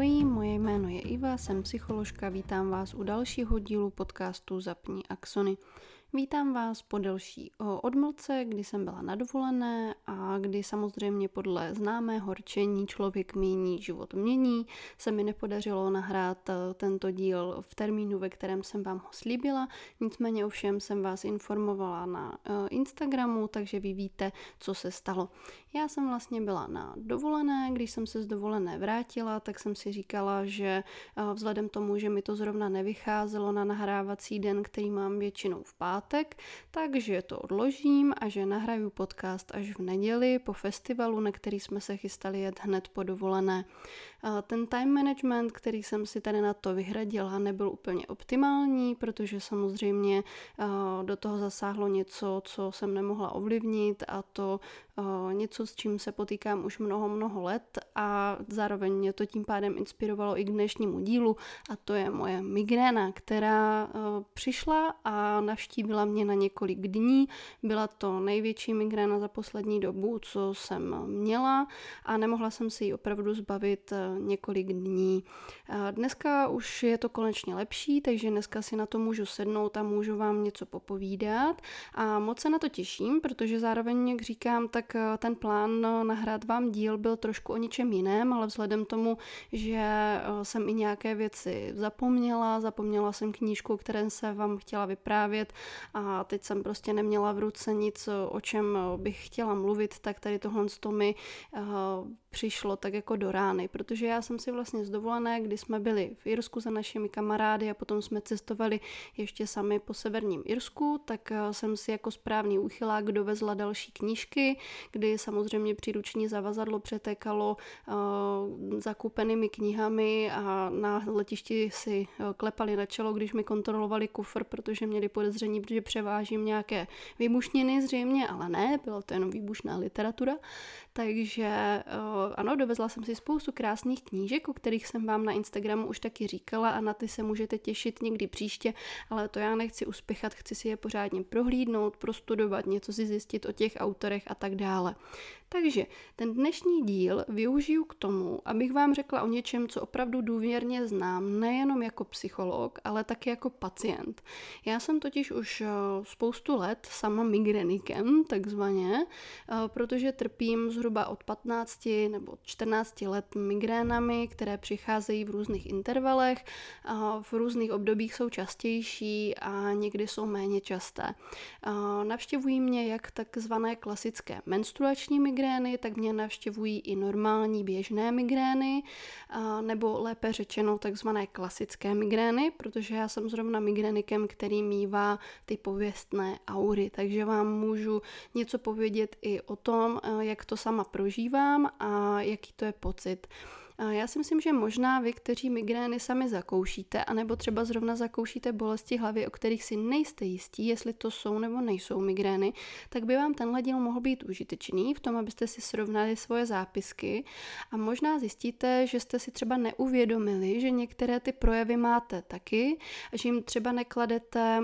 Ahoj, moje jméno je Iva, jsem psycholožka, vítám vás u dalšího dílu podcastu Zapni Axony. Vítám vás po delší odmlce, kdy jsem byla na dovolené a kdy samozřejmě podle známého rčení člověk mění, život mění, se mi nepodařilo nahrát e, tento díl v termínu, ve kterém jsem vám ho slíbila, nicméně ovšem jsem vás informovala na e, Instagramu, takže vy víte, co se stalo. Já jsem vlastně byla na dovolené, když jsem se z dovolené vrátila, tak jsem si říkala, že e, vzhledem tomu, že mi to zrovna nevycházelo na nahrávací den, který mám většinou v pátek, pátek, takže to odložím a že nahraju podcast až v neděli po festivalu, na který jsme se chystali jet hned po dovolené. Ten time management, který jsem si tady na to vyhradila, nebyl úplně optimální, protože samozřejmě do toho zasáhlo něco, co jsem nemohla ovlivnit a to něco, s čím se potýkám už mnoho, mnoho let a zároveň mě to tím pádem inspirovalo i k dnešnímu dílu a to je moje migréna, která přišla a navštívila mě na několik dní. Byla to největší migréna za poslední dobu, co jsem měla a nemohla jsem si ji opravdu zbavit několik dní. Dneska už je to konečně lepší, takže dneska si na to můžu sednout a můžu vám něco popovídat a moc se na to těším, protože zároveň, jak říkám, tak eh, ten plán eh, nahrát vám díl byl trošku o něčem jiném, ale vzhledem tomu, že eh, jsem i nějaké věci zapomněla, zapomněla jsem knížku, které se vám chtěla vyprávět a teď jsem prostě neměla v ruce nic, o čem bych chtěla mluvit, tak tady tohle to mi přišlo tak jako do rány, protože já jsem si vlastně z dovolené, kdy jsme byli v Irsku za našimi kamarády a potom jsme cestovali ještě sami po severním Irsku, tak eh, jsem si jako správný úchylák dovezla další knížky, kdy samozřejmě příruční zavazadlo přetékalo uh, zakupenými knihami a na letišti si uh, klepali na čelo, když mi kontrolovali kufr, protože měli podezření, že převážím nějaké výbušniny zřejmě, ale ne, byla to jenom výbušná literatura. Takže uh, ano, dovezla jsem si spoustu krásných knížek, o kterých jsem vám na Instagramu už taky říkala a na ty se můžete těšit někdy příště, ale to já nechci uspěchat, chci si je pořádně prohlídnout, prostudovat, něco si zjistit o těch autorech a tak dále. Takže ten dnešní díl využiju k tomu, abych vám řekla o něčem, co opravdu důvěrně znám, nejenom jako psycholog, ale taky jako pacient. Já jsem totiž už eh, spoustu let sama migrenikem, takzvaně, eh, protože trpím zhruba od 15 nebo 14 let migrénami, které přicházejí v různých intervalech, v různých obdobích jsou častější a někdy jsou méně časté. Navštěvují mě jak takzvané klasické menstruační migrény, migrény, tak mě navštěvují i normální běžné migrény, nebo lépe řečeno takzvané klasické migrény, protože já jsem zrovna migrénikem, který mývá ty pověstné aury, takže vám můžu něco povědět i o tom, jak to sama prožívám a jaký to je pocit. Já si myslím, že možná vy, kteří migrény sami zakoušíte, anebo třeba zrovna zakoušíte bolesti hlavy, o kterých si nejste jistí, jestli to jsou nebo nejsou migrény, tak by vám tenhle díl mohl být užitečný v tom, abyste si srovnali svoje zápisky a možná zjistíte, že jste si třeba neuvědomili, že některé ty projevy máte taky, a že jim třeba nekladete,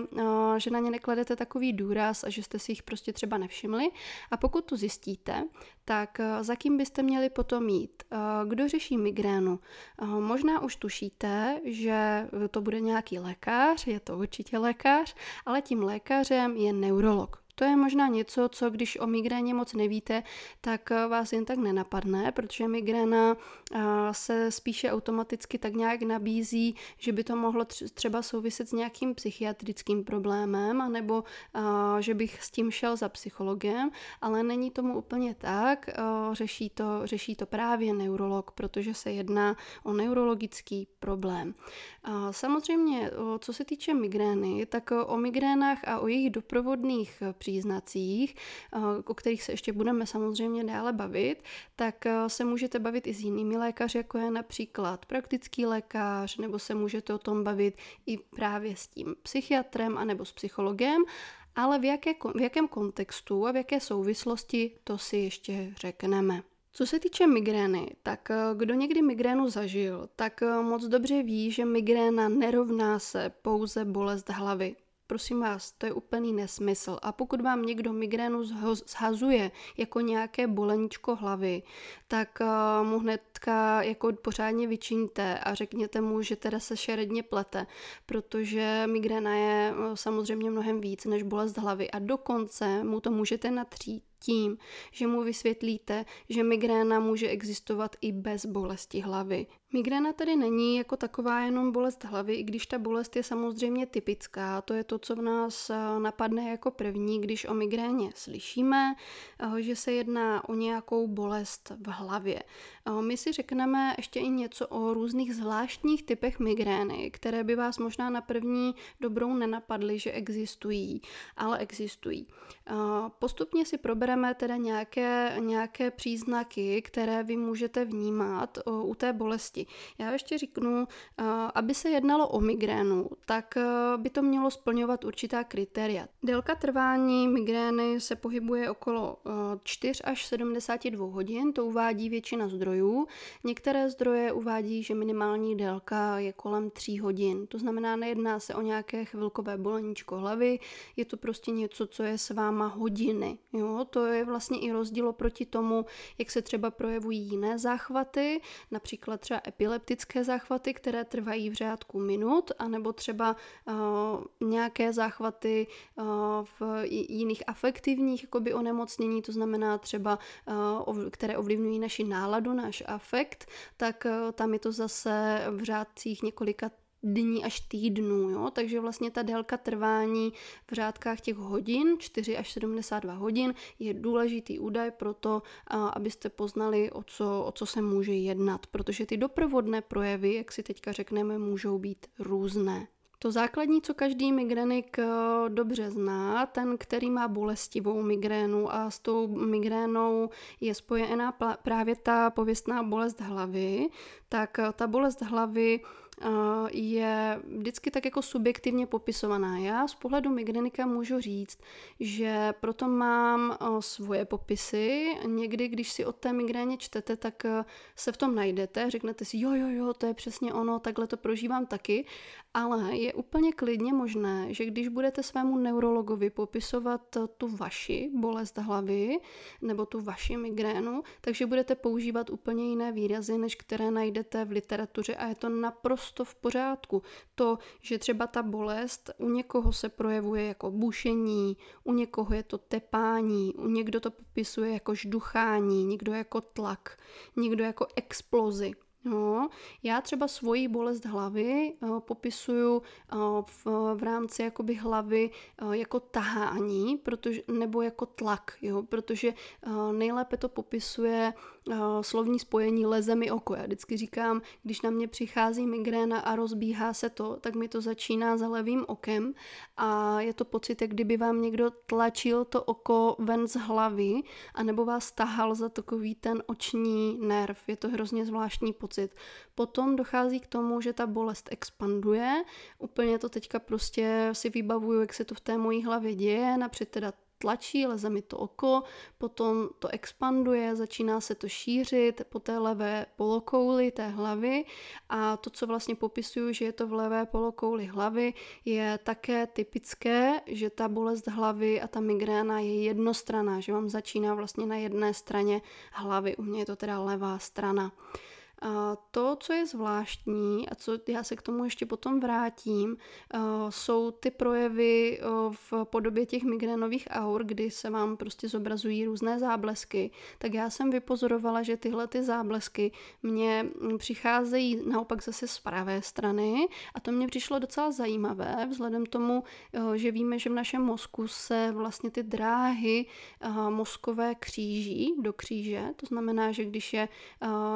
že na ně nekladete takový důraz a že jste si jich prostě třeba nevšimli. A pokud to zjistíte, tak za kým byste měli potom jít? Kdo řeší migrénu. Eh, možná už tušíte, že to bude nějaký lékař, je to určitě lékař, ale tím lékařem je neurolog. To je možná něco, co když o migréně moc nevíte, tak eh, vás jen tak nenapadne, protože migréna eh, se spíše automaticky tak nějak nabízí, že by to mohlo třeba souviset s nějakým psychiatrickým problémem, anebo eh, že bych s tím šel za psychologem, ale není tomu úplně tak. Řeší to, řeší to právě neurolog, protože se jedná o neurologický problém. Samozřejmě, co se týče migrény, tak o migrénách a o jejich doprovodných příznacích, eh, o kterých se ještě budeme samozřejmě dále bavit, tak eh, se můžete bavit i s jinými lékaři, jako je například praktický lékař, nebo se můžete o tom bavit i právě s tím psychiatrem anebo s psychologem, ale v, jaké, v jakém kontextu a v jaké souvislosti, to si ještě řekneme. Co se týče migrény, tak eh, kdo někdy migrénu zažil, tak moc dobře ví, že migréna nerovná se pouze bolest hlavy. Prosím vás, to je úplný nesmysl. A pokud vám někdo migrénu zhazuje jako nějaké boleničko hlavy, tak uh, mu hnedka jako pořádně vyčiňte a řekněte mu, že teda se šeredně plete, protože migréna je uh, samozřejmě mnohem víc než bolest hlavy a dokonce mu to můžete natřít tím, že mu vysvětlíte, že migréna může existovat i bez bolesti hlavy. Migréna tedy není jako taková jenom bolest hlavy, i když ta bolest je samozřejmě typická. To je to, co v nás eh, napadne jako první, když o migréně slyšíme, eh, že se jedná o nějakou bolest v hlavě. Eh, my si řekneme ještě i něco o různých zvláštních typech migrény, které by vás možná na první dobrou nenapadly, že existují, ale existují. Postupně si probereme teda nějaké, nějaké příznaky, které vy můžete vnímat u té bolesti. Já ještě řeknu, eh, aby se jednalo o migrénu, tak eh, by to mělo splňovat určitá kritéria. Délka trvání migrény se pohybuje okolo 4 eh, až 72 hodin, to uvádí většina zdrojů. Některé zdroje uvádí, že minimální délka je kolem 3 hodin. To znamená, nejedná se o nějaké chvilkové boleníčko hlavy, je to prostě něco, co je s váma hodiny. Jo? To je vlastně i rozdíl proti tomu, jak se třeba projevují jiné záchvaty, například třeba epileptické záchvaty, které trvají v řádku minut, anebo třeba uh, nějaké záchvaty uh, v jiných afektivních jakoby onemocnění, to znamená třeba, uh, které ovlivňují naši náladu, náš afekt, tak uh, tam je to zase v řádcích několika dní až týdnů, jo? takže vlastně ta délka trvání v řádkách těch hodin, 4 až 72 hodin, je důležitý údaj pro to, abyste poznali, o co, o co se může jednat, protože ty doprovodné projevy, jak si teďka řekneme, můžou být různé. To základní, co každý migrenik eh, dobře zná, ten, který má bolestivou migrénu a s tou migrénou je spojená právě ta pověstná bolest hlavy, tak eh, ta bolest hlavy je vždycky tak jako subjektivně popisovaná. Já z pohledu migrenika můžu říct, že proto mám svoje popisy. Někdy, když si o té migréně čtete, tak se v tom najdete, řeknete si, jo, jo, jo, to je přesně ono, takhle to prožívám taky, ale je úplně klidně možné, že když budete svému neurologovi popisovat tu vaši bolest hlavy nebo tu vaši migrénu, takže budete používat úplně jiné výrazy, než které najdete v literatuře a je to naprosto naprosto v pořádku. To, že třeba ta bolest u někoho se projevuje jako bušení, u někoho je to tepání, u někdo to popisuje jako žduchání, někdo jako tlak, někdo jako explozi. No, já třeba svoji bolest hlavy uh, popisuju uh, v, v rámci jakoby hlavy uh, jako tahání, protože, nebo jako tlak, jo, protože uh, nejlépe to popisuje uh, slovní spojení leze mi oko. Já vždycky říkám, když na mě přichází migréna a rozbíhá se to, tak mi to začíná za levým okem a je to pocit, jak kdyby vám někdo tlačil to oko ven z hlavy anebo vás tahal za takový ten oční nerv. Je to hrozně zvláštní pocit pocit. Potom dochází k tomu, že ta bolest expanduje. Úplně to teďka prostě si vybavuju, jak se to v té mojí hlavě děje. Napřed teda tlačí, leze mi to oko, potom to expanduje, začíná se to šířit po té levé polokouli té hlavy a to, co vlastně popisuju, že je to v levé polokouli hlavy, je také typické, že ta bolest hlavy a ta migréna je jednostraná, že vám začíná vlastně na jedné straně hlavy, u mě je to teda levá strana. A to, co je zvláštní a co já se k tomu ještě potom vrátím, jsou ty projevy v podobě těch migrénových aur, kdy se vám prostě zobrazují různé záblesky. Tak já jsem vypozorovala, že tyhle ty záblesky mě přicházejí naopak zase z pravé strany a to mě přišlo docela zajímavé, vzhledem tomu, že víme, že v našem mozku se vlastně ty dráhy mozkové kříží do kříže. To znamená, že když je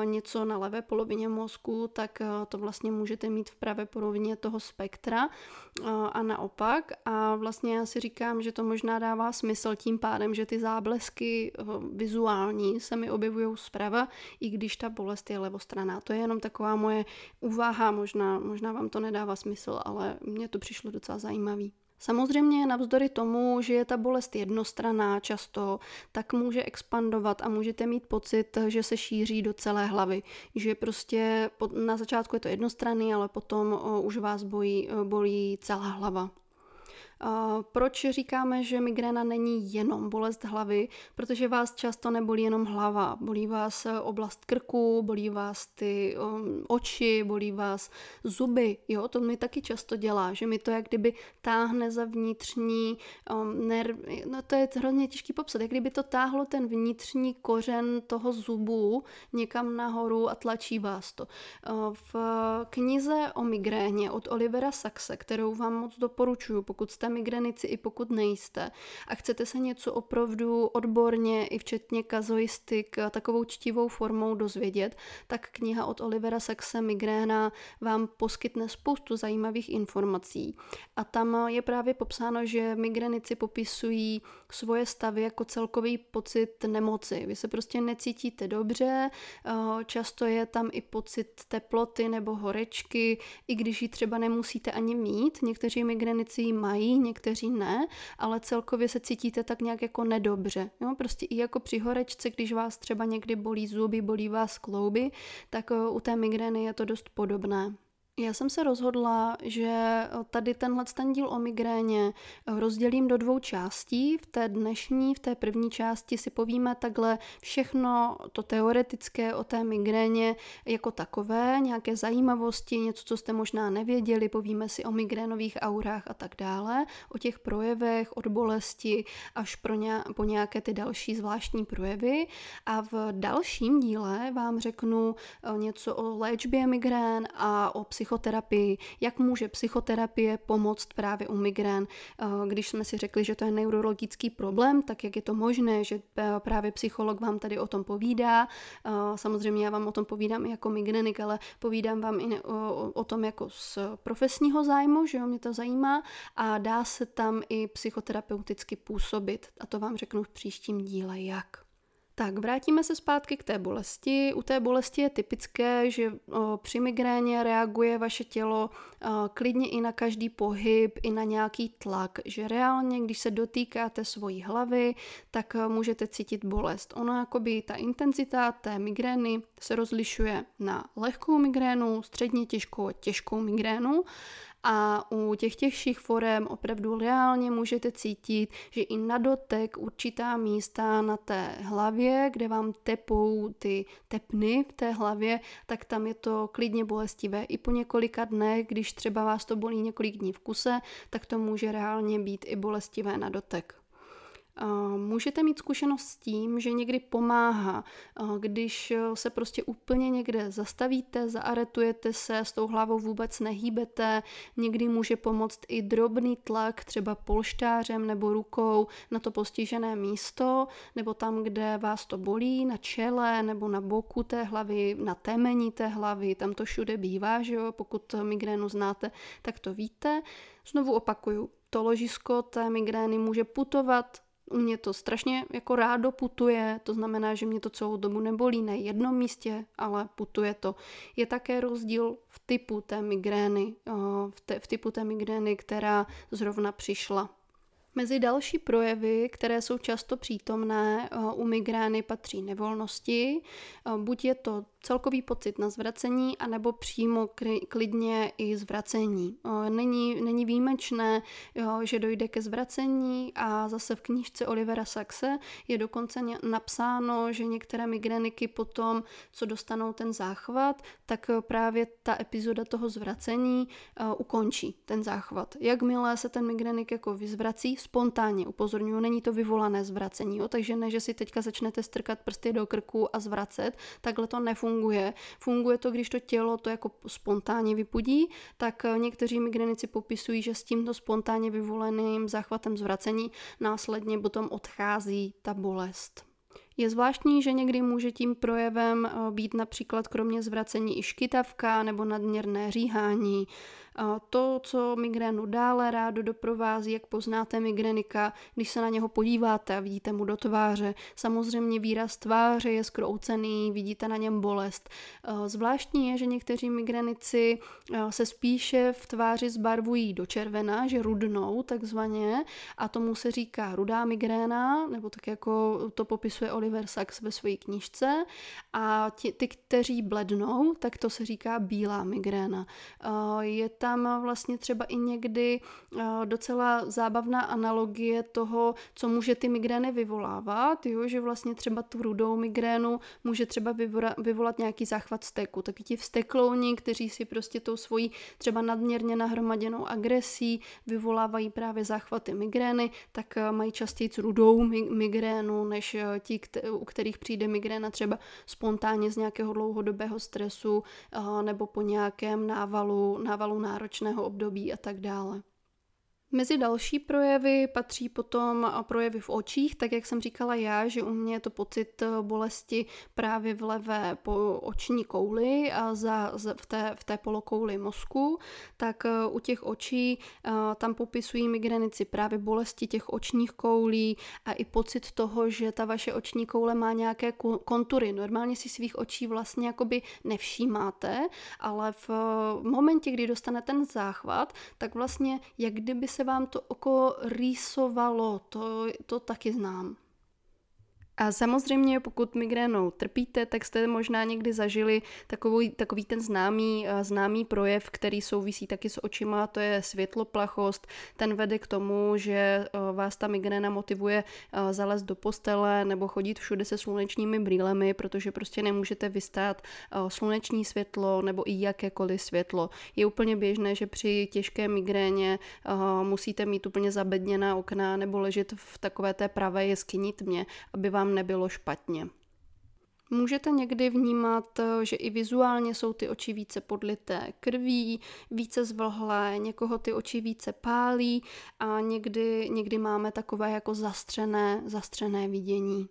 něco na polovině mozku, tak eh, to vlastně můžete mít v pravé polovině toho spektra eh, a naopak. A vlastně já si říkám, že to možná dává smysl tím pádem, že ty záblesky eh, vizuální se mi objevují zprava, i když ta bolest je levostraná. To je jenom taková moje úvaha, možná, možná vám to nedává smysl, ale mně to přišlo docela zajímavý. Samozřejmě navzdory tomu, že je ta bolest jednostraná často, tak může expandovat a můžete mít pocit, že se šíří do celé hlavy. Že prostě na začátku je to jednostranný, ale potom už vás bojí, bolí celá hlava. Proč říkáme, že migréna není jenom bolest hlavy? Protože vás často nebolí jenom hlava. Bolí vás oblast krku, bolí vás ty um, oči, bolí vás zuby. Jo, to mi taky často dělá, že mi to jak kdyby táhne za vnitřní um, nerv. No to je hrozně těžký popsat. Jak kdyby to táhlo ten vnitřní kořen toho zubu někam nahoru a tlačí vás to. Uh, v knize o migréně od Olivera Saxe, kterou vám moc doporučuji, pokud jste migrenici i pokud nejste a chcete se něco opravdu odborně i včetně kazoistik takovou čtivou formou dozvědět, tak kniha od Olivera Saxe Migréna vám poskytne spoustu zajímavých informací. A tam je právě popsáno, že migrenici popisují svoje stavy jako celkový pocit nemoci. Vy se prostě necítíte dobře, často je tam i pocit teploty nebo horečky, i když ji třeba nemusíte ani mít. Někteří migrenici ji mají, někteří ne, ale celkově se cítíte tak nějak jako nedobře. Jo? Prostě i jako při horečce, když vás třeba někdy bolí zuby, bolí vás klouby, tak eh, u té migrény je to dost podobné. Já jsem se rozhodla, že tady tenhle ten díl o migréně rozdělím do dvou částí. V té dnešní, v té první části si povíme takhle všechno to teoretické o té migréně jako takové, nějaké zajímavosti, něco, co jste možná nevěděli, povíme si o migrénových aurách a tak dále, o těch projevech, od bolesti až pro ně, po nějaké ty další zvláštní projevy. A v dalším díle vám řeknu eh, něco o léčbě migrén a o psych psychoterapii, jak může psychoterapie pomoct právě u migrén. Eh, když jsme si řekli, že to je neurologický problém, tak jak je to možné, že právě psycholog vám tady o tom povídá. Eh, samozřejmě já vám o tom povídám i jako migrenik, ale povídám vám i o tom jako z profesního zájmu, že jo, mě to zajímá a dá se tam i psychoterapeuticky působit. A to vám řeknu v příštím díle, jak. Tak, vrátíme se zpátky k té bolesti. U té bolesti je typické, že při migréně reaguje vaše tělo klidně i na každý pohyb, i na nějaký tlak, že reálně, když se dotýkáte svojí hlavy, tak můžete cítit bolest. Ono jakoby ta intenzita té migrény se rozlišuje na lehkou migrénu, středně těžkou a těžkou migrénu a u těch těžších forem opravdu reálně můžete cítit, že i na dotek určitá místa na té hlavě, kde vám tepou ty tepny v té hlavě, tak tam je to klidně bolestivé. I po několika dnech, když třeba vás to bolí několik dní v kuse, tak to může reálně být i bolestivé na dotek. Můžete mít zkušenost s tím, že někdy pomáhá, když se prostě úplně někde zastavíte, zaaretujete se, s tou hlavou vůbec nehýbete, někdy může pomoct i drobný tlak, třeba polštářem nebo rukou na to postižené místo, nebo tam, kde vás to bolí, na čele nebo na boku té hlavy, na temení té hlavy, tam to všude bývá, že jo, pokud migrénu znáte, tak to víte. Znovu opakuju, to ložisko té migrény může putovat u mě to strašně jako rádo putuje, to znamená, že mě to celou dobu nebolí na jednom místě, ale putuje to. Je také rozdíl v typu té migrény, eh, v, te, v typu té migrény, která zrovna přišla. Mezi další projevy, které jsou často přítomné eh, u migrény, patří nevolnosti. Eh, buď je to celkový pocit na zvracení, anebo přímo klidně i zvracení. Není, není výjimečné, jo, že dojde ke zvracení a zase v knížce Olivera Saxe je dokonce napsáno, že některé migreniky potom, co dostanou ten záchvat, tak právě ta epizoda toho zvracení ukončí ten záchvat. Jakmile se ten migrenik jako vyzvrací, spontánně upozorňuji, není to vyvolané zvracení, jo, takže ne, že si teďka začnete strkat prsty do krku a zvracet, takhle to nefunguje funguje. Funguje to, když to tělo to jako spontánně vypudí, tak eh, někteří migrenici popisují, že s tímto spontánně vyvoleným záchvatem zvracení následně potom odchází ta bolest. Je zvláštní, že někdy může tím projevem eh, být například kromě zvracení i škytavka nebo nadměrné říhání, to, co migrénu dále rádo doprovází, jak poznáte migrenika, když se na něho podíváte a vidíte mu do tváře. Samozřejmě výraz tváře je skroucený, vidíte na něm bolest. Zvláštní je, že někteří migrenici se spíše v tváři zbarvují do červena, že rudnou takzvaně a tomu se říká rudá migréna, nebo tak jako to popisuje Oliver Sacks ve své knižce a ti, ty, kteří blednou, tak to se říká bílá migréna. Je tam vlastně třeba i někdy docela zábavná analogie toho, co může ty migrény vyvolávat, jo? že vlastně třeba tu rudou migrénu může třeba vyvolat nějaký záchvat steku. Taky ti vsteklouni, kteří si prostě tou svojí třeba nadměrně nahromaděnou agresí vyvolávají právě záchvaty migrény, tak mají častěji rudou migrénu, než ti, u kterých přijde migréna třeba spontánně z nějakého dlouhodobého stresu nebo po nějakém návalu, návalu náročného období a tak dále. Mezi další projevy patří potom projevy v očích, tak jak jsem říkala já, že u mě je to pocit eh, bolesti právě v levé po oční kouli a za, za, v, té, v té polokouli mozku, tak eh, u těch očí eh, tam popisují migrenici právě bolesti těch očních koulí a i pocit toho, že ta vaše oční koule má nějaké kontury. Normálně si svých očí vlastně jakoby nevšímáte, ale v momentě, kdy dostane ten záchvat, tak vlastně jak kdyby se se vám to oko rýsovalo, to, to taky znám. A samozřejmě, pokud migrénou trpíte, tak jste možná někdy zažili takový, takový ten známý, eh, známý projev, který souvisí taky s očima, to je světloplachost. Ten vede k tomu, že eh, vás ta migréna motivuje eh, zalézt do postele nebo chodit všude se slunečními brýlemi, protože prostě nemůžete vystát sluneční světlo nebo i jakékoliv světlo. Je úplně běžné, že při těžké migréně musíte mít úplně zabedněná okna nebo ležet v takové té pravé jeskyni tmě, aby vám nebylo špatně. Můžete někdy vnímat, že i vizuálně jsou ty oči více podlité krví, více zvlhlé, někoho ty oči více pálí a někdy, někdy máme takové jako zastřené, zastřené vidění.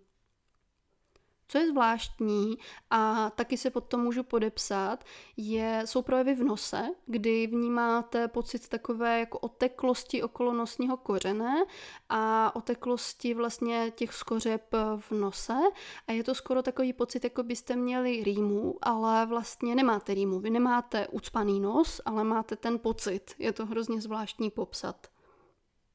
Co je zvláštní a taky se pod to můžu podepsat, je, jsou projevy v nose, kdy vnímáte pocit takové jako oteklosti okolo nosního kořene a oteklosti vlastně těch skořep v nose a je to skoro takový pocit, jako byste měli rýmu, ale vlastně nemáte rýmu. Vy nemáte ucpaný nos, ale máte ten pocit. Je to hrozně zvláštní popsat.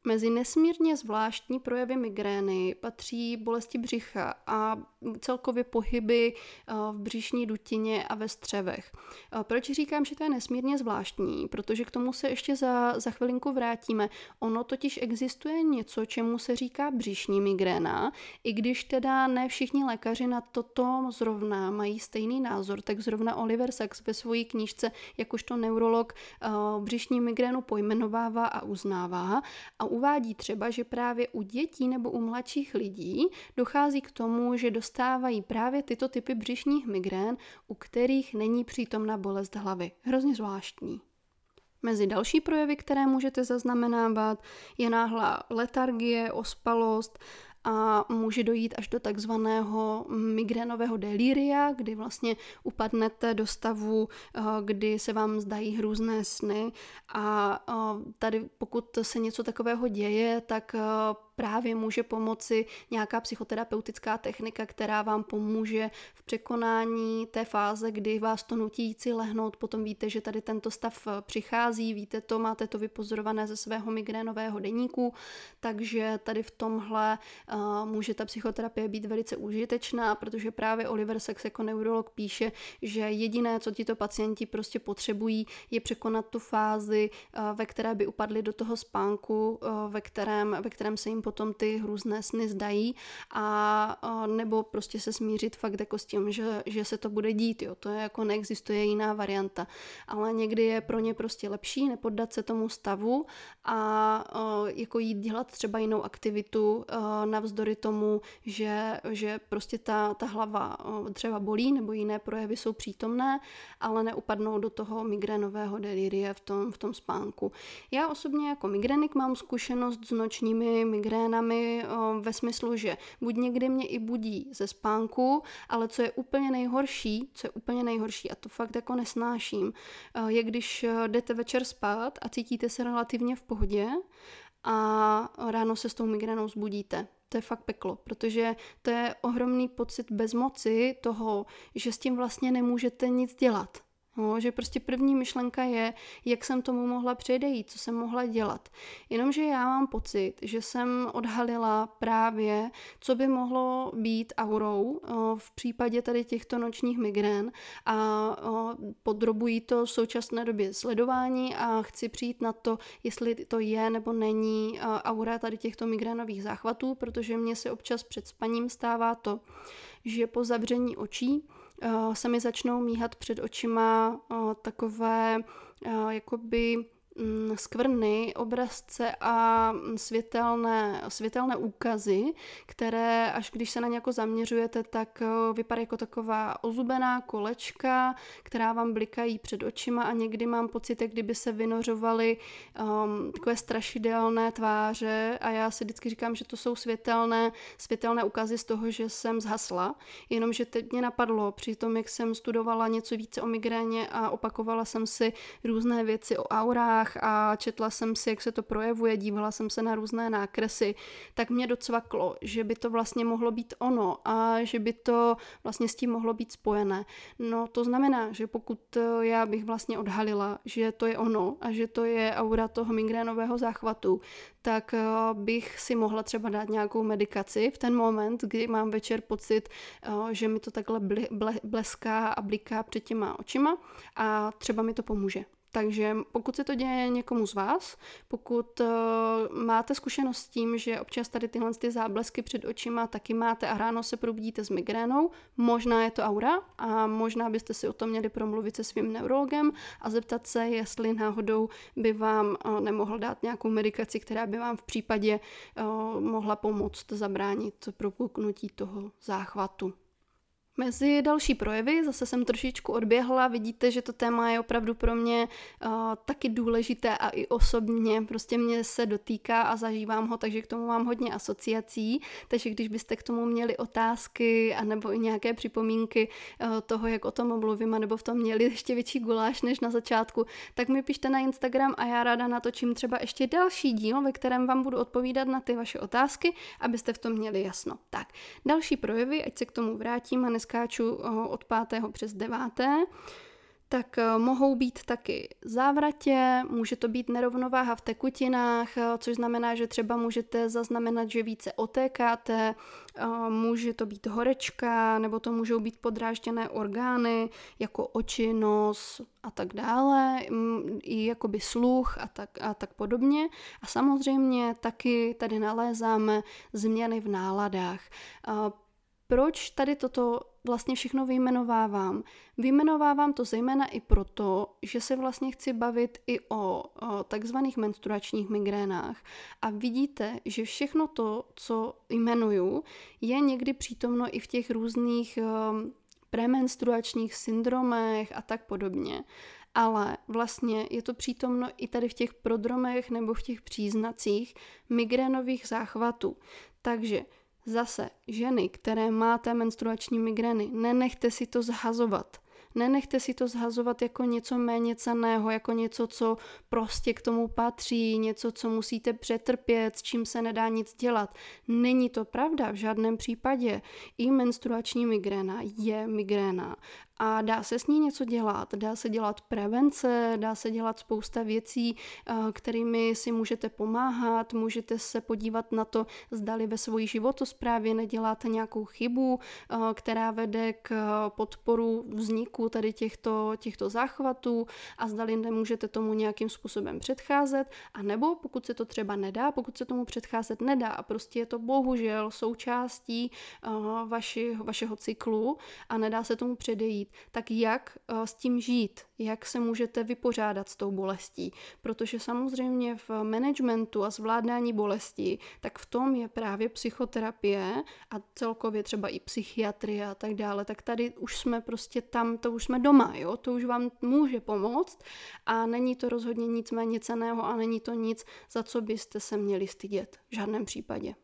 Mezi nesmírně zvláštní projevy migrény patří bolesti břicha a celkově pohyby eh, v břišní dutině a ve střevech. Eh, proč říkám, že to je nesmírně zvláštní? Protože k tomu se ještě za, za chvilinku vrátíme. Ono totiž existuje něco, čemu se říká břišní migréna, i když teda ne všichni lékaři na toto zrovna mají stejný názor, tak zrovna Oliver Sacks ve své knížce jakožto neurolog eh, břišní migrénu pojmenovává a uznává a uvádí třeba, že právě u dětí nebo u mladších lidí dochází k tomu, že dostávají právě tyto typy břišních migrén, u kterých není přítomna bolest hlavy. Hrozně zvláštní. Mezi další projevy, které můžete zaznamenávat, je náhlá letargie, ospalost a může dojít až do takzvaného migrénového delíria, kdy vlastně upadnete do stavu, eh, kdy se vám zdají hrůzné sny. A eh, tady pokud se něco takového děje, tak eh, právě může pomoci nějaká psychoterapeutická technika, která vám pomůže v překonání té fáze, kdy vás to nutí si lehnout, potom víte, že tady tento stav přichází, víte to, máte to vypozorované ze svého migrénového deníku, takže tady v tomhle uh, může ta psychoterapie být velice užitečná, protože právě Oliver Sacks jako neurolog píše, že jediné, co tito pacienti prostě potřebují, je překonat tu fázi, uh, ve které by upadli do toho spánku, uh, ve kterém, ve kterém se jim potom ty hrůzné sny zdají a nebo prostě se smířit fakt jako s tím, že, že se to bude dít, jo. To je jako neexistuje jiná varianta. Ale někdy je pro ně prostě lepší nepoddat se tomu stavu a jako jít dělat třeba jinou aktivitu navzdory tomu, že, že prostě ta, ta hlava třeba bolí nebo jiné projevy jsou přítomné, ale neupadnou do toho migrénového delírie v tom, v tom spánku. Já osobně jako migrénik mám zkušenost s nočními migrény migrénami ve smyslu, že buď někdy mě i budí ze spánku, ale co je úplně nejhorší, co je úplně nejhorší a to fakt jako nesnáším, je když jdete večer spát a cítíte se relativně v pohodě a ráno se s tou migrénou zbudíte. To je fakt peklo, protože to je ohromný pocit bezmoci toho, že s tím vlastně nemůžete nic dělat. No, že prostě první myšlenka je, jak jsem tomu mohla předejít, co jsem mohla dělat. Jenomže já mám pocit, že jsem odhalila právě, co by mohlo být aurou v případě tady těchto nočních migrén a podrobují to v současné době sledování a chci přijít na to, jestli to je nebo není aura tady těchto migrénových záchvatů, protože mě se občas před spaním stává to, že po zavření očí se mi začnou míhat před očima uh, takové uh, jakoby skvrny, obrazce a světelné, světelné úkazy, které až když se na ně jako zaměřujete, tak eh, vypadá jako taková ozubená kolečka, která vám blikají před očima a někdy mám pocit, jak kdyby se vynořovaly um, takové strašidelné tváře. A já si vždycky říkám, že to jsou světelné, světelné ukazy z toho, že jsem zhasla, jenomže teď mě napadlo při tom, jak jsem studovala něco více o migréně a opakovala jsem si různé věci o aurách, knihách a četla jsem si, jak se to projevuje, dívala jsem se na různé nákresy, tak mě docvaklo, že by to vlastně mohlo být ono a že by to vlastně s tím mohlo být spojené. No to znamená, že pokud eh, já bych vlastně odhalila, že to je ono a že to je aura toho migrénového záchvatu, tak eh, bych si mohla třeba dát nějakou medikaci v ten moment, kdy mám večer pocit, eh, že mi to takhle bleská a bliká před těma očima a třeba mi to pomůže. Takže pokud se to děje někomu z vás, pokud uh, máte zkušenost s tím, že občas tady tyhle ty záblesky před očima taky máte a ráno se probudíte s migrénou, možná je to aura a možná byste si o tom měli promluvit se svým neurologem a zeptat se, jestli náhodou by vám uh, nemohl dát nějakou medikaci, která by vám v případě uh, mohla pomoct zabránit propuknutí toho záchvatu. Mezi další projevy. Zase jsem trošičku odběhla, vidíte, že to téma je opravdu pro mě uh, taky důležité a i osobně, prostě mě se dotýká a zažívám ho, takže k tomu mám hodně asociací, takže když byste k tomu měli otázky a nebo i nějaké připomínky uh, toho, jak o tom mluvím, nebo v tom měli ještě větší guláš než na začátku, tak mi pište na Instagram a já ráda natočím třeba ještě další díl, ve kterém vám budu odpovídat na ty vaše otázky, abyste v tom měli jasno. Tak, další projevy, ať se k tomu vrátím a skáču eh, od pátého přes deváté, tak eh, mohou být taky závratě, může to být nerovnováha v tekutinách, eh, což znamená, že třeba můžete zaznamenat, že více otékáte, může to být horečka, nebo to můžou být podrážděné orgány, jako oči, nos a tak dále, mm, i jakoby sluch a tak, a tak podobně. A samozřejmě taky tady nalézáme změny v náladách. Proč tady toto vlastně všechno vyjmenovávám? Vyjmenovávám to zejména i proto, že se vlastně chci bavit i o, o takzvaných menstruačních migrénách. A vidíte, že všechno to, co jmenuju, je někdy přítomno i v těch různých um, premenstruačních syndromech a tak podobně. Ale vlastně je to přítomno i tady v těch prodromech nebo v těch příznacích migrénových záchvatů. Takže Zase, ženy, které máte menstruační migrény, nenechte si to zhazovat. Nenechte si to zhazovat jako něco méně ceného, jako něco, co prostě k tomu patří, něco, co musíte přetrpět, s čím se nedá nic dělat. Není to pravda v žádném případě. I menstruační migréna je migréna a dá se s ní něco dělat. Dá se dělat prevence, dá se dělat spousta věcí, eh, kterými si můžete pomáhat, můžete se podívat na to, zdali ve svojí životosprávě neděláte nějakou chybu, eh, která vede k podporu vzniku tady těchto, těchto záchvatů? A zdali nemůžete tomu nějakým způsobem předcházet, a nebo pokud se to třeba nedá, pokud se tomu předcházet nedá a prostě je to bohužel součástí eh, vaši, vašeho cyklu a nedá se tomu předejít, žít, tak jak eh, s tím žít, jak se můžete vypořádat s tou bolestí. Protože samozřejmě v managementu a zvládání bolesti, tak v tom je právě psychoterapie a celkově třeba i psychiatrie a tak dále. Tak tady už jsme prostě tam, to už jsme doma, jo? to už vám může pomoct a není to rozhodně nic méně ceného a není to nic, za co byste se měli stydět v žádném případě.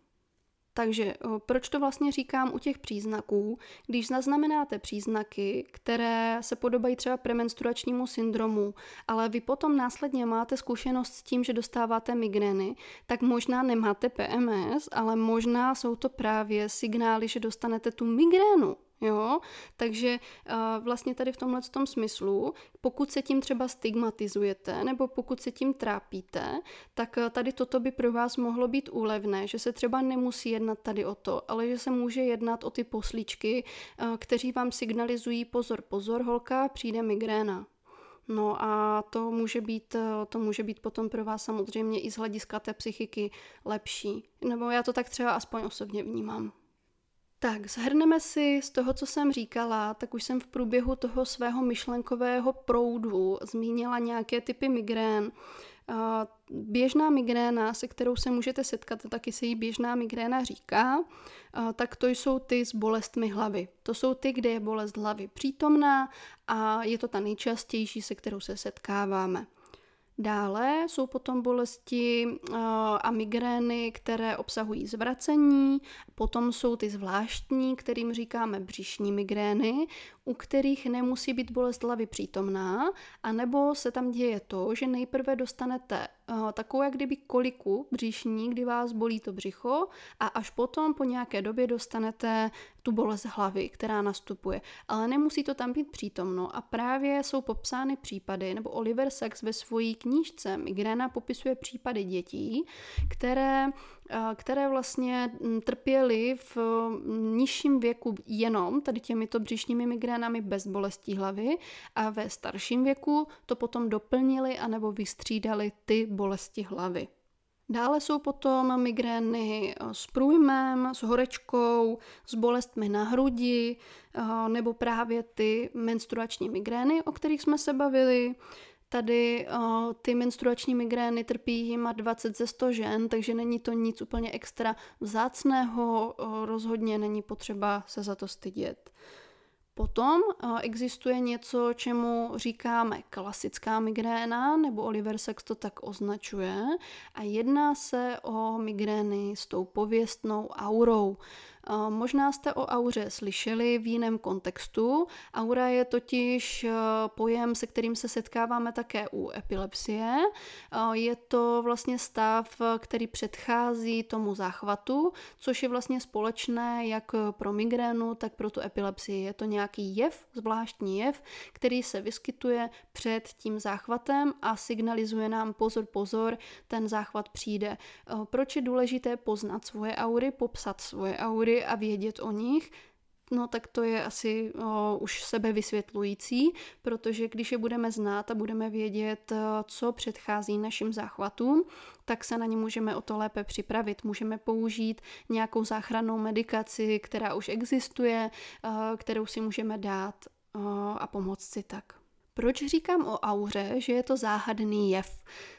Takže proč to vlastně říkám u těch příznaků? Když zaznamenáte příznaky, které se podobají třeba premenstruačnímu syndromu, ale vy potom následně máte zkušenost s tím, že dostáváte migrény, tak možná nemáte PMS, ale možná jsou to právě signály, že dostanete tu migrénu. Jo? Takže uh, vlastně tady v tomhle tom smyslu, pokud se tím třeba stigmatizujete nebo pokud se tím trápíte, tak uh, tady toto by pro vás mohlo být úlevné, že se třeba nemusí jednat tady o to, ale že se může jednat o ty poslíčky, uh, kteří vám signalizují pozor, pozor, holka, přijde migréna. No a to může být, to může být potom pro vás samozřejmě i z hlediska té psychiky lepší. Nebo já to tak třeba aspoň osobně vnímám. Tak, zhrneme si z toho, co jsem říkala, tak už jsem v průběhu toho svého myšlenkového proudu zmínila nějaké typy migrén. Běžná migréna, se kterou se můžete setkat, taky se jí běžná migréna říká, tak to jsou ty s bolestmi hlavy. To jsou ty, kde je bolest hlavy přítomná a je to ta nejčastější, se kterou se setkáváme. Dále jsou potom bolesti uh, a migrény, které obsahují zvracení, potom jsou ty zvláštní, kterým říkáme břišní migrény, u kterých nemusí být bolest hlavy přítomná, anebo se tam děje to, že nejprve dostanete takovou jak kdyby koliku břišní, kdy vás bolí to břicho a až potom po nějaké době dostanete tu bolest hlavy, která nastupuje. Ale nemusí to tam být přítomno a právě jsou popsány případy, nebo Oliver Sacks ve své knížce Migréna popisuje případy dětí, které které vlastně mm, trpěly v mm, nižším věku jenom tady těmito břišními migrénami bez bolestí hlavy a ve starším věku to potom doplnili anebo vystřídali ty bolesti hlavy. Dále jsou potom migrény eh, s průjmem, s horečkou, s bolestmi na hrudi, eh, nebo právě ty menstruační migrény, o kterých jsme se bavili. Tady uh, ty menstruační migrény trpí jima 20 ze 100 žen, takže není to nic úplně extra vzácného, uh, rozhodně není potřeba se za to stydět. Potom uh, existuje něco, čemu říkáme klasická migréna, nebo Oliver Sacks to tak označuje, a jedná se o migrény s tou pověstnou aurou. Možná jste o auře slyšeli v jiném kontextu. Aura je totiž eh, pojem, se kterým se setkáváme také u epilepsie. Eh, je to vlastně stav, který předchází tomu záchvatu, což je vlastně společné jak pro migrénu, tak pro tu epilepsii. Je to nějaký jev, zvláštní jev, který se vyskytuje před tím záchvatem a signalizuje nám pozor, pozor, ten záchvat přijde. Eh, proč je důležité poznat svoje aury, popsat svoje aury, a vědět o nich, no tak to je asi o, už sebevysvětlující, protože když je budeme znát a budeme vědět, co předchází našim záchvatům, tak se na ně můžeme o to lépe připravit. Můžeme použít nějakou záchrannou medikaci, která už existuje, kterou si můžeme dát a pomoct si tak. Proč říkám o auře, že je to záhadný jev?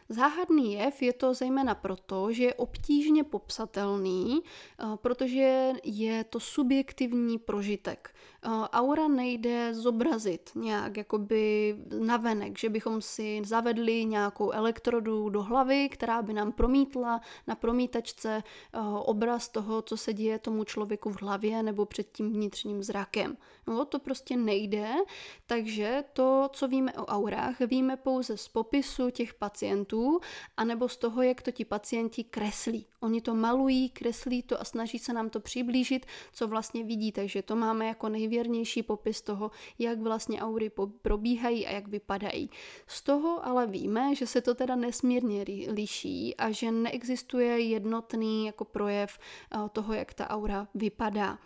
Záhadný jev je to zejména proto, že je obtížně popsatelný, eh, protože je to subjektivní prožitek. Eh, aura nejde zobrazit nějak jakoby navenek, že bychom si zavedli nějakou elektrodu do hlavy, která by nám promítla na promítačce eh, obraz toho, co se děje tomu člověku v hlavě nebo před tím vnitřním zrakem. No, to prostě nejde, takže to, co víme o aurách, víme pouze z popisu těch pacientů, anebo z toho, jak to ti pacienti kreslí. Oni to malují, kreslí to a snaží se nám to přiblížit, co vlastně vidí, takže to máme jako nejvěrnější popis toho, jak vlastně aury probíhají a jak vypadají. Z toho ale víme, že se to teda nesmírně liší a že neexistuje jednotný jako projev eh, toho, jak ta aura vypadá.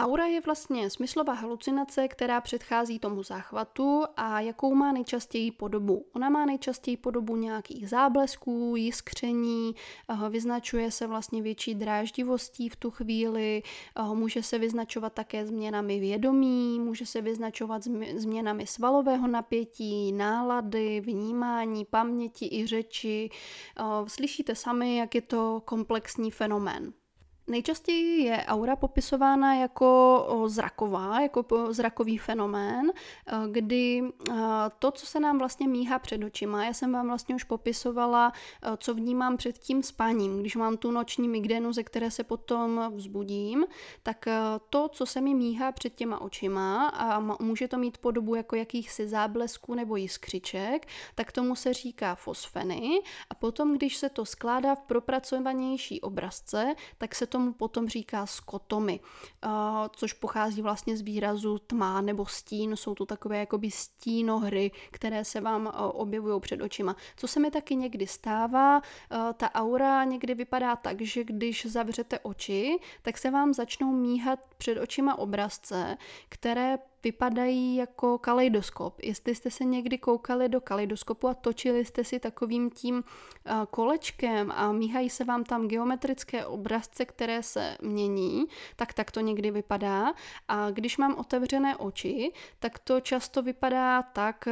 Aura je vlastně smyslová halucinace, která předchází tomu záchvatu a jakou má nejčastěji podobu. Ona má nejčastěji podobu nějakých záblesků, jiskření, eh, vyznačuje se vlastně větší dráždivostí v tu chvíli, eh, může se vyznačovat také změnami vědomí, může se vyznačovat změnami svalového napětí, nálady, vnímání, paměti i řeči. Eh, slyšíte sami, jak je to komplexní fenomén. Nejčastěji je aura popisována jako zraková, jako zrakový fenomén, kdy to, co se nám vlastně míhá před očima, já jsem vám vlastně už popisovala, co vnímám před tím spáním. Když mám tu noční migrénu, ze které se potom vzbudím, tak to, co se mi míhá před těma očima a může to mít podobu jako jakýchsi záblesků nebo jiskřiček, tak tomu se říká fosfeny a potom, když se to skládá v propracovanější obrazce, tak se to tomu potom říká skotomy, což pochází vlastně z výrazu tma nebo stín. Jsou to takové jakoby stínohry, které se vám objevují před očima. Co se mi taky někdy stává, ta aura někdy vypadá tak, že když zavřete oči, tak se vám začnou míhat před očima obrazce, které vypadají jako kaleidoskop. Jestli jste se někdy koukali do kaleidoskopu a točili jste si takovým tím kolečkem a míhají se vám tam geometrické obrazce, které se mění, tak tak to někdy vypadá. A když mám otevřené oči, tak to často vypadá tak,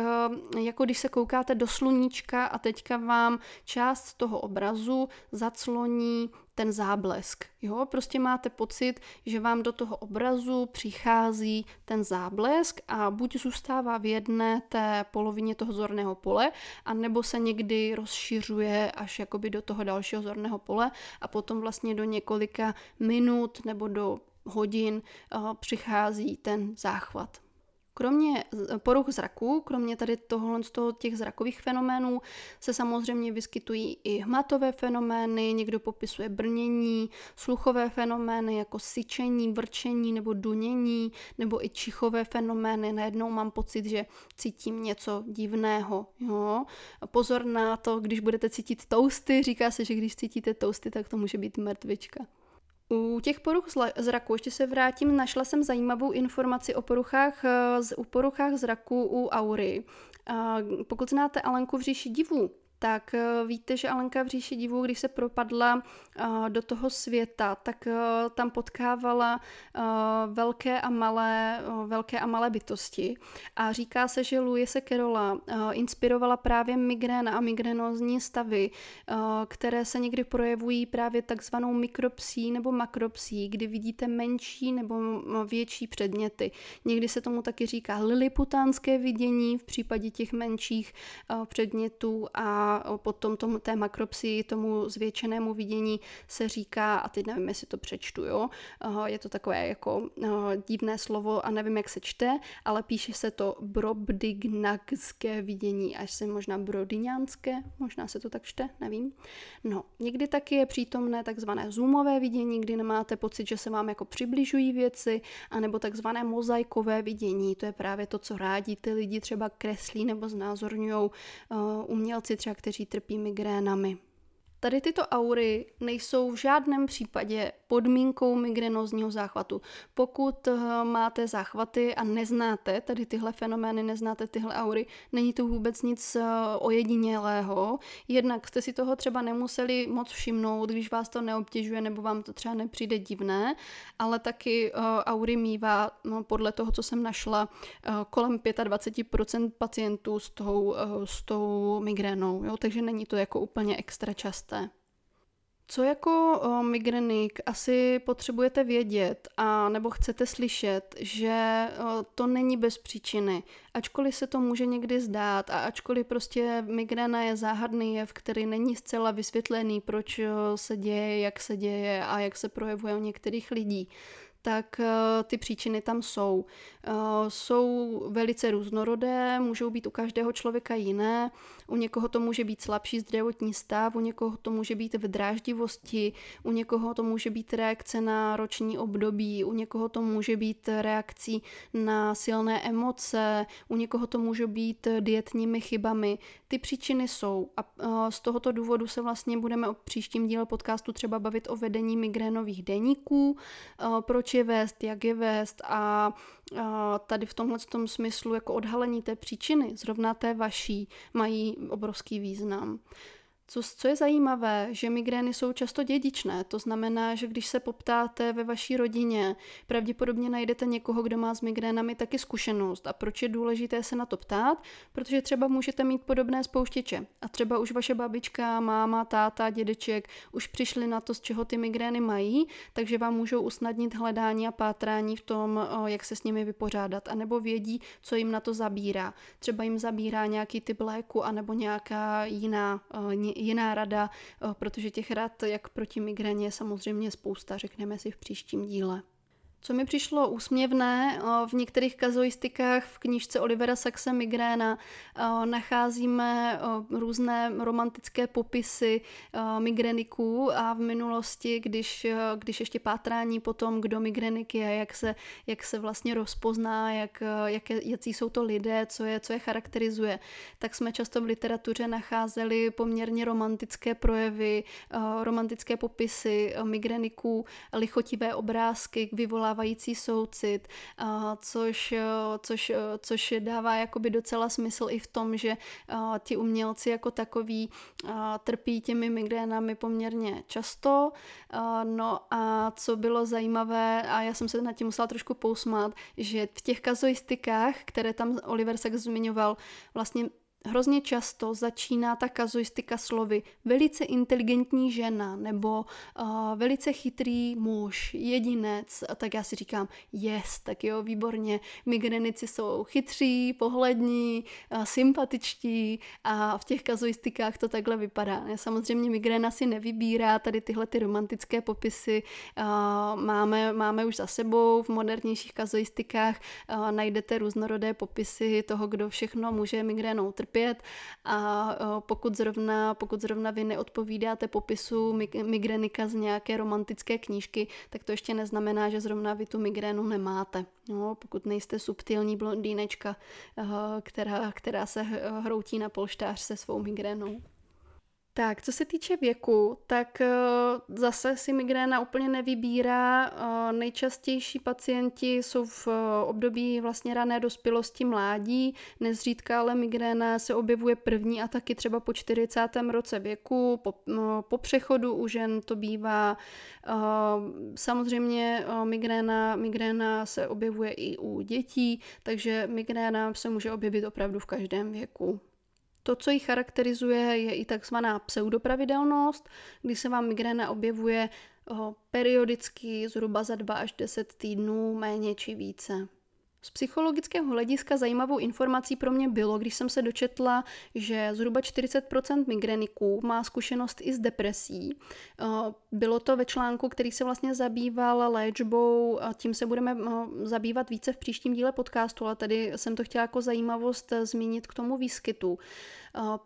jako když se koukáte do sluníčka a teďka vám část toho obrazu zacloní ten záblesk. Jo? Prostě máte pocit, že vám do toho obrazu přichází ten záblesk a buď zůstává v jedné té polovině toho zorného pole, anebo se někdy rozšiřuje až jakoby do toho dalšího zorného pole a potom vlastně do několika minut nebo do hodin uh, přichází ten záchvat. Kromě poruch zraku, kromě tady tohle z toho těch zrakových fenoménů, se samozřejmě vyskytují i hmatové fenomény, někdo popisuje brnění, sluchové fenomény jako syčení, vrčení nebo dunění, nebo i čichové fenomény. Najednou mám pocit, že cítím něco divného. Jo? Pozor na to, když budete cítit tousty, říká se, že když cítíte tousty, tak to může být mrtvička. U těch poruch zraku, ještě se vrátím, našla jsem zajímavou informaci o poruchách, eh, u poruchách zraku u aury. Pokud znáte Alenku v říši divů, tak eh, víte, že Alenka v říši divů, když se propadla eh, do toho světa, tak eh, tam potkávala velké a malé, velké a malé bytosti. A říká se, že Louise Carola inspirovala právě migréna a migrénózní stavy, které se někdy projevují právě takzvanou mikropsí nebo makropsí, kdy vidíte menší nebo větší předměty. Někdy se tomu taky říká liliputánské vidění v případě těch menších předmětů a potom tomu, té makropsii, tomu zvětšenému vidění se říká, a teď nevím, jestli to přečtu, jo, je to takové jako divné slovo a nevím, jak se čte, ale píše se to brobdignagské vidění, až se možná brodyňánské, možná se to tak čte, nevím. No, někdy taky je přítomné takzvané zoomové vidění, kdy nemáte pocit, že se vám jako přibližují věci, anebo takzvané mozaikové vidění, to je právě to, co rádi ty lidi třeba kreslí nebo znázorňují umělci třeba kteří trpí migrénami. Tady tyto aury nejsou v žádném případě podmínkou migrénózního záchvatu. Pokud eh, máte záchvaty a neznáte tady tyhle fenomény, neznáte tyhle aury, není to vůbec nic eh, ojedinělého. Jednak jste si toho třeba nemuseli moc všimnout, když vás to neobtěžuje nebo vám to třeba nepřijde divné, ale taky uh, aury mývá, no, podle toho, co jsem našla, kolem 25% pacientů s tou, s tou migrénou, jo? takže není to jako úplně extra časté. Co jako migrenik asi potřebujete vědět a nebo chcete slyšet, že to není bez příčiny. Ačkoliv se to může někdy zdát a ačkoliv prostě migréna je záhadný jev, který není zcela vysvětlený, proč se děje, jak se děje a jak se projevuje u některých lidí, tak ty příčiny tam jsou. Jsou velice různorodé, můžou být u každého člověka jiné. U někoho to může být slabší zdravotní stav, u někoho to může být v dráždivosti, u někoho to může být reakce na roční období, u někoho to může být reakcí na silné emoce, u někoho to může být dietními chybami. Ty příčiny jsou a z tohoto důvodu se vlastně budeme o příštím díle podcastu třeba bavit o vedení migrénových deníků, proč je vést, jak je vést a tady v tomhle tom smyslu jako odhalení té příčiny, zrovna té vaší, mají obrovský význam. Co, co je zajímavé, že migrény jsou často dědičné, to znamená, že když se poptáte ve vaší rodině, pravděpodobně najdete někoho, kdo má s migrénami taky zkušenost. A proč je důležité se na to ptát? Protože třeba můžete mít podobné spouštěče a třeba už vaše babička, máma, táta, dědeček už přišli na to, z čeho ty migrény mají, takže vám můžou usnadnit hledání a pátrání v tom, jak se s nimi vypořádat, anebo vědí, co jim na to zabírá. Třeba jim zabírá nějaký typ léku, anebo nějaká jiná jiná rada, eh, protože těch rad, jak proti migréně, je samozřejmě spousta, řekneme si v příštím díle. Co mi přišlo úsměvné, v některých kazuistikách v knížce Olivera Saxe Migréna nacházíme různé romantické popisy migreniků a v minulosti, když, když ještě pátrání po tom, kdo migrenik je, jak se, jak se vlastně rozpozná, jak, jak, jaký jsou to lidé, co je, co je charakterizuje, tak jsme často v literatuře nacházeli poměrně romantické projevy, romantické popisy migreniků, lichotivé obrázky, vyvolávají vyvolávající soucit, což, což, což dává jakoby docela smysl i v tom, že ti umělci jako takový trpí těmi migrénami poměrně často. No a co bylo zajímavé, a já jsem se nad tím musela trošku pousmát, že v těch kazuistikách, které tam Oliver Sacks zmiňoval, vlastně hrozně často začíná ta kazuistika slovy velice inteligentní žena nebo uh, velice chytrý muž, jedinec, tak já si říkám, yes, tak jo, výborně, migrenici jsou chytří, pohlední, uh, sympatičtí a v těch kazuistikách to takhle vypadá. Samozřejmě migréna si nevybírá, tady tyhle ty romantické popisy uh, máme, máme už za sebou, v modernějších kazuistikách uh, najdete různorodé popisy toho, kdo všechno může migrénou trpět, trpět a pokud zrovna, pokud zrovna vy neodpovídáte popisu migrenika z nějaké romantické knížky, tak to ještě neznamená, že zrovna vy tu migrénu nemáte. No, pokud nejste subtilní blondýnečka, která, která se hroutí na polštář se svou migrénou. Tak, co se týče věku, tak eh, zase si migréna úplně nevybírá. Eh, nejčastější pacienti jsou v eh, období vlastně rané dospělosti mládí, nezřídka ale migréna se objevuje první a taky třeba po 40. roce věku, po, po přechodu u žen to bývá. Samozřejmě migréna, migréna se objevuje i u dětí, takže migréna se může objevit opravdu v každém věku. To, co ji charakterizuje, je i takzvaná pseudopravidelnost, kdy se vám migréna objevuje periodicky zhruba za 2 až 10 týdnů, méně či více. Z psychologického hlediska zajímavou informací pro mě bylo, když jsem se dočetla, že zhruba 40% migreniků má zkušenost i s depresí. Eh, bylo to ve článku, který se vlastně zabýval léčbou, a tím se budeme eh, zabývat více v příštím díle podcastu, ale tady jsem to chtěla jako zajímavost zmínit k tomu výskytu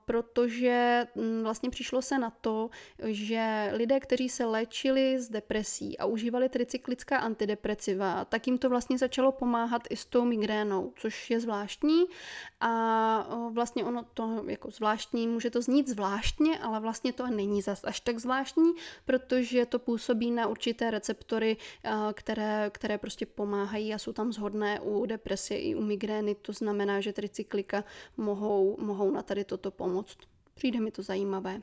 protože mm, vlastně přišlo se na to, že lidé, kteří se léčili z depresí a užívali tricyklická antidepresiva, tak jim to vlastně začalo pomáhat i s tou migrénou, což je zvláštní a vlastně ono to jako zvláštní, může to znít zvláštně, ale vlastně to není zas až tak zvláštní, protože to působí na určité receptory, které, které prostě pomáhají a jsou tam zhodné u depresie i u migrény, to znamená, že tricyklika mohou, mohou na tady toto pomoct. Přijde mi to zajímavé.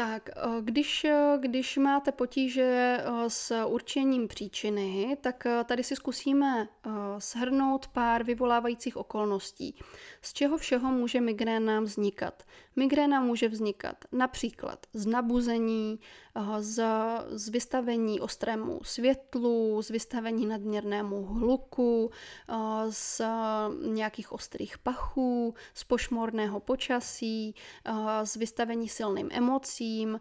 Tak, eh, když, eh, když máte potíže eh, s určením příčiny, tak tady si zkusíme shrnout pár vyvolávajících okolností. Z čeho všeho může migréna vznikat? Migréna může vznikat například z nabuzení, z, z vystavení ostrému světlu, z vystavení nadměrnému hluku, z nějakých ostrých pachů, z pošmorného počasí, z vystavení silným emocím,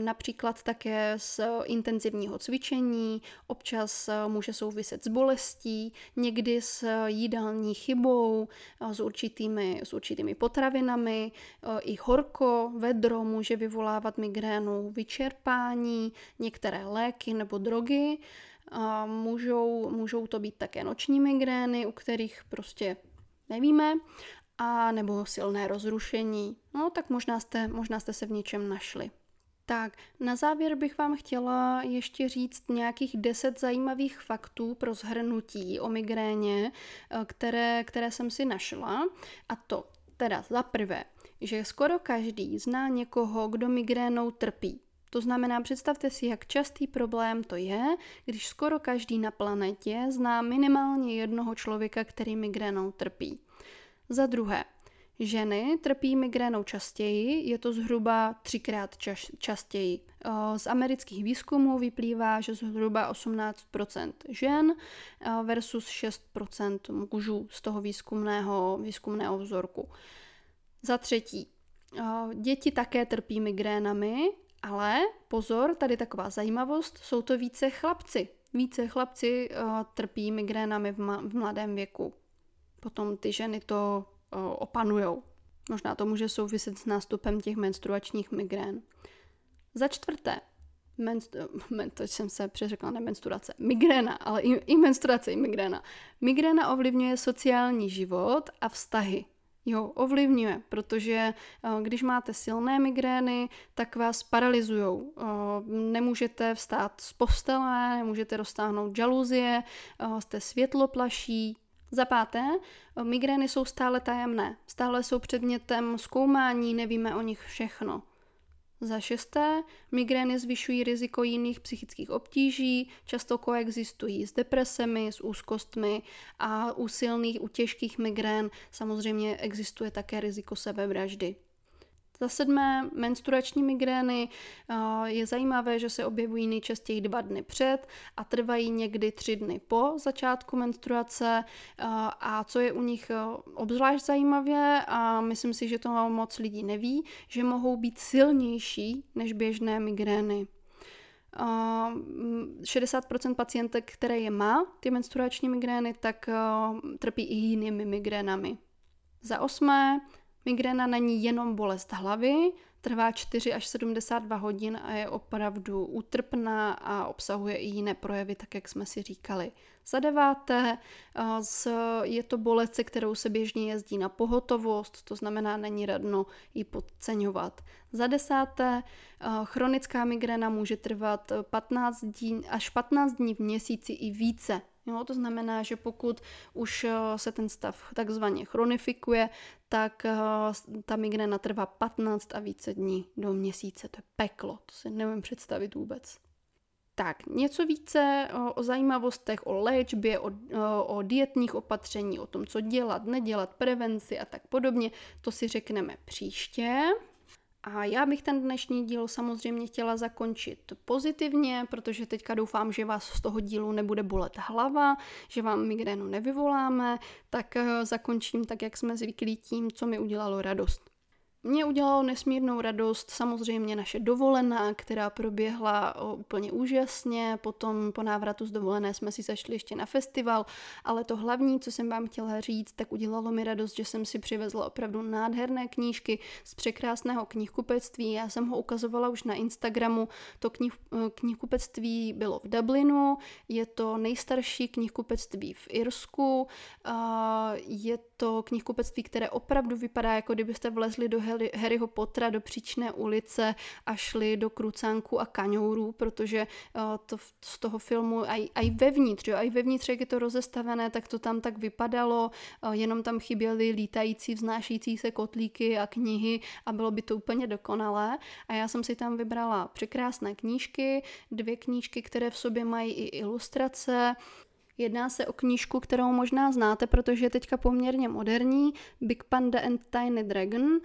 například také z intenzivního cvičení, občas může souviset s bolestí, někdy s jídelní chybou, s určitými, s určitými potravinami, i horko, vedro může vyvolávat migrénu, vyčerpání, některé léky nebo drogy. A můžou, můžou to být také noční migrény, u kterých prostě nevíme, a nebo silné rozrušení. No tak možná jste, možná jste se v něčem našli. Tak, na závěr bych vám chtěla ještě říct nějakých deset zajímavých faktů pro zhrnutí o migréně, které, které jsem si našla. A to teda za prvé, že skoro každý zná někoho, kdo migrénou trpí. To znamená, představte si, jak častý problém to je, když skoro každý na planetě zná minimálně jednoho člověka, který migrénou trpí. Za druhé, ženy trpí migrénou častěji, je to zhruba třikrát čas, častěji. Z amerických výzkumů vyplývá, že zhruba 18% žen versus 6% mužů z toho výzkumného, výzkumného vzorku. Za třetí, děti také trpí migrénami, ale pozor, tady taková zajímavost, jsou to více chlapci. více chlapci uh, trpí migrénami v, ma- v mladém věku. Potom ty ženy to uh, opanujou. Možná to může souviset s nástupem těch menstruačních migrén. Za čtvrté, menstru, men, to jsem se přeřekla, ne menstruace, migréna, ale i, i menstruace, i migréna. Migréna ovlivňuje sociální život a vztahy. Jo, ovlivňuje, protože eh, když máte silné migrény, tak vás paralyzují. Eh, nemůžete vstát z postele, nemůžete roztáhnout žaluzie, eh, jste světloplaší. Za páté, migrény jsou stále tajemné, stále jsou předmětem zkoumání, nevíme o nich všechno. Za šesté, migrény zvyšují riziko jiných psychických obtíží, často koexistují s depresemi, s úzkostmi a u silných, u těžkých migrén samozřejmě existuje také riziko sebevraždy. Za sedmé, menstruační migrény. Je zajímavé, že se objevují nejčastěji dva dny před a trvají někdy tři dny po začátku menstruace. A co je u nich obzvlášť zajímavé, a myslím si, že to moc lidí neví, že mohou být silnější než běžné migrény. 60% pacientek, které je má, ty menstruační migrény, tak trpí i jinými migrénami. Za osmé, Migréna není jenom bolest hlavy, trvá 4 až 72 hodin a je opravdu útrpná a obsahuje i jiné projevy, tak jak jsme si říkali. Za deváté, je to bolest, se kterou se běžně jezdí na pohotovost, to znamená, není radno ji podceňovat. Za desáté, chronická migréna může trvat 15 dní, až 15 dní v měsíci i více. Jo, to znamená, že pokud už eh, se ten stav takzvaně chronifikuje, tak eh, ta migréna trvá 15 a více dní do měsíce. To je peklo, to si nevím představit vůbec. Tak, něco více o, o zajímavostech, o léčbě, o, o dietních opatření, o tom, co dělat, nedělat, prevenci a tak podobně, to si řekneme příště. A já bych ten dnešní díl samozřejmě chtěla zakončit pozitivně, protože teďka doufám, že vás z toho dílu nebude bolet hlava, že vám migrénu nevyvoláme, tak eh, zakončím tak, jak jsme zvyklí tím, co mi udělalo radost. Mě udělalo nesmírnou radost samozřejmě naše dovolená, která proběhla úplně úžasně. Potom po návratu z dovolené jsme si zašli ještě na festival, ale to hlavní, co jsem vám chtěla říct, tak udělalo mi radost, že jsem si přivezla opravdu nádherné knížky z překrásného knihkupectví. Já jsem ho ukazovala už na Instagramu. To knih, knihkupectví bylo v Dublinu, je to nejstarší knihkupectví v Irsku, je to knihkupectví, které opravdu vypadá, jako kdybyste vlezli do Harryho Pottera do příčné ulice a šli do krucánku a kaňourů, protože uh, to z toho filmu, a i vevnitř, jo, i vevnitř, jak je to rozestavené, tak to tam tak vypadalo, uh, jenom tam chyběly lítající, vznášející se kotlíky a knihy a bylo by to úplně dokonalé. A já jsem si tam vybrala překrásné knížky, dvě knížky, které v sobě mají i ilustrace, Jedná se o knížku, kterou možná znáte, protože je teďka poměrně moderní, Big Panda and Tiny Dragon, um,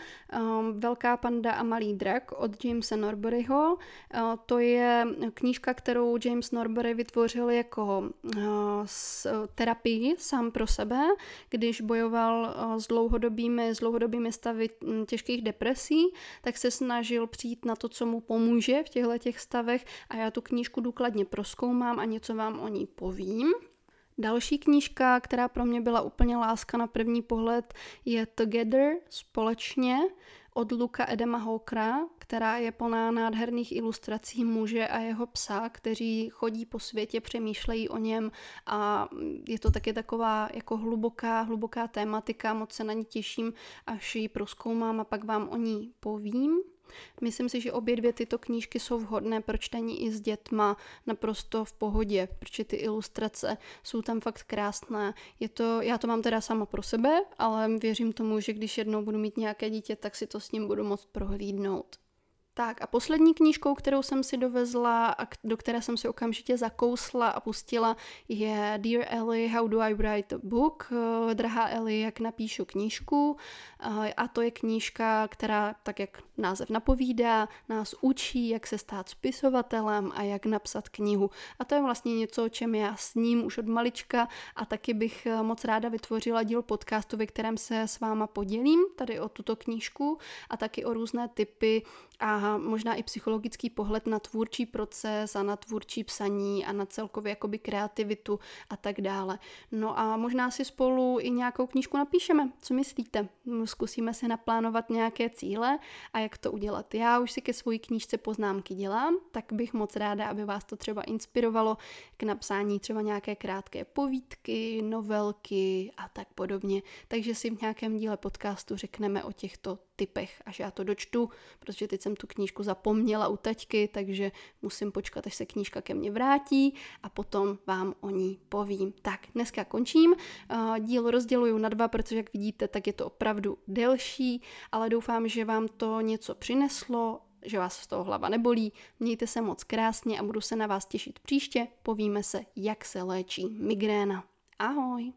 Velká panda a malý drak od Jamesa Norburyho. Uh, to je knížka, kterou James Norbury vytvořil jako uh, s, terapii sám pro sebe, když bojoval uh, s dlouhodobými, s dlouhodobými stavy hm, těžkých depresí, tak se snažil přijít na to, co mu pomůže v těchto těch stavech a já tu knížku důkladně proskoumám a něco vám o ní povím. Další knížka, která pro mě byla úplně láska na první pohled, je Together, společně, od Luka Edema Hawkera, která je plná nádherných ilustrací muže a jeho psa, kteří chodí po světě, přemýšlejí o něm a je to taky taková jako hluboká, hluboká tématika, moc se na ní těším, až ji proskoumám a pak vám o ní povím. Myslím si, že obě dvě tyto knížky jsou vhodné pro čtení i s dětma naprosto v pohodě, protože ty ilustrace jsou tam fakt krásné. Je to, já to mám teda sama pro sebe, ale věřím tomu, že když jednou budu mít nějaké dítě, tak si to s ním budu moct prohlídnout. Tak a poslední knížkou, kterou jsem si dovezla a do které jsem si okamžitě zakousla a pustila, je Dear Ellie, How do I Write a Book? Drahá Ellie, jak napíšu knížku. Eh, a to je knížka, která, tak jak název napovídá, nás učí, jak se stát spisovatelem a jak napsat knihu. A to je vlastně něco, o čem já s ním už od malička a taky bych eh, moc ráda vytvořila díl podcastu, ve kterém se s váma podělím tady o tuto knížku a taky o různé typy a a možná i psychologický pohled na tvůrčí proces a na tvůrčí psaní a na celkově jakoby kreativitu a tak dále. No a možná si spolu i nějakou knížku napíšeme. Co myslíte? Zkusíme si naplánovat nějaké cíle a jak to udělat. Já už si ke své knížce poznámky dělám, tak bych moc ráda, aby vás to třeba inspirovalo k napsání třeba nějaké krátké povídky, novelky a tak podobně. Takže si v nějakém díle podcastu řekneme o těchto typech, až já to dočtu, protože teď jsem tu knížku zapomněla u taťky, takže musím počkat, až se knížka ke mně vrátí a potom vám o ní povím. Tak, dneska končím. Díl rozděluju na dva, protože jak vidíte, tak je to opravdu delší, ale doufám, že vám to něco přineslo že vás z toho hlava nebolí. Mějte se moc krásně a budu se na vás těšit příště. Povíme se, jak se léčí migréna. Ahoj!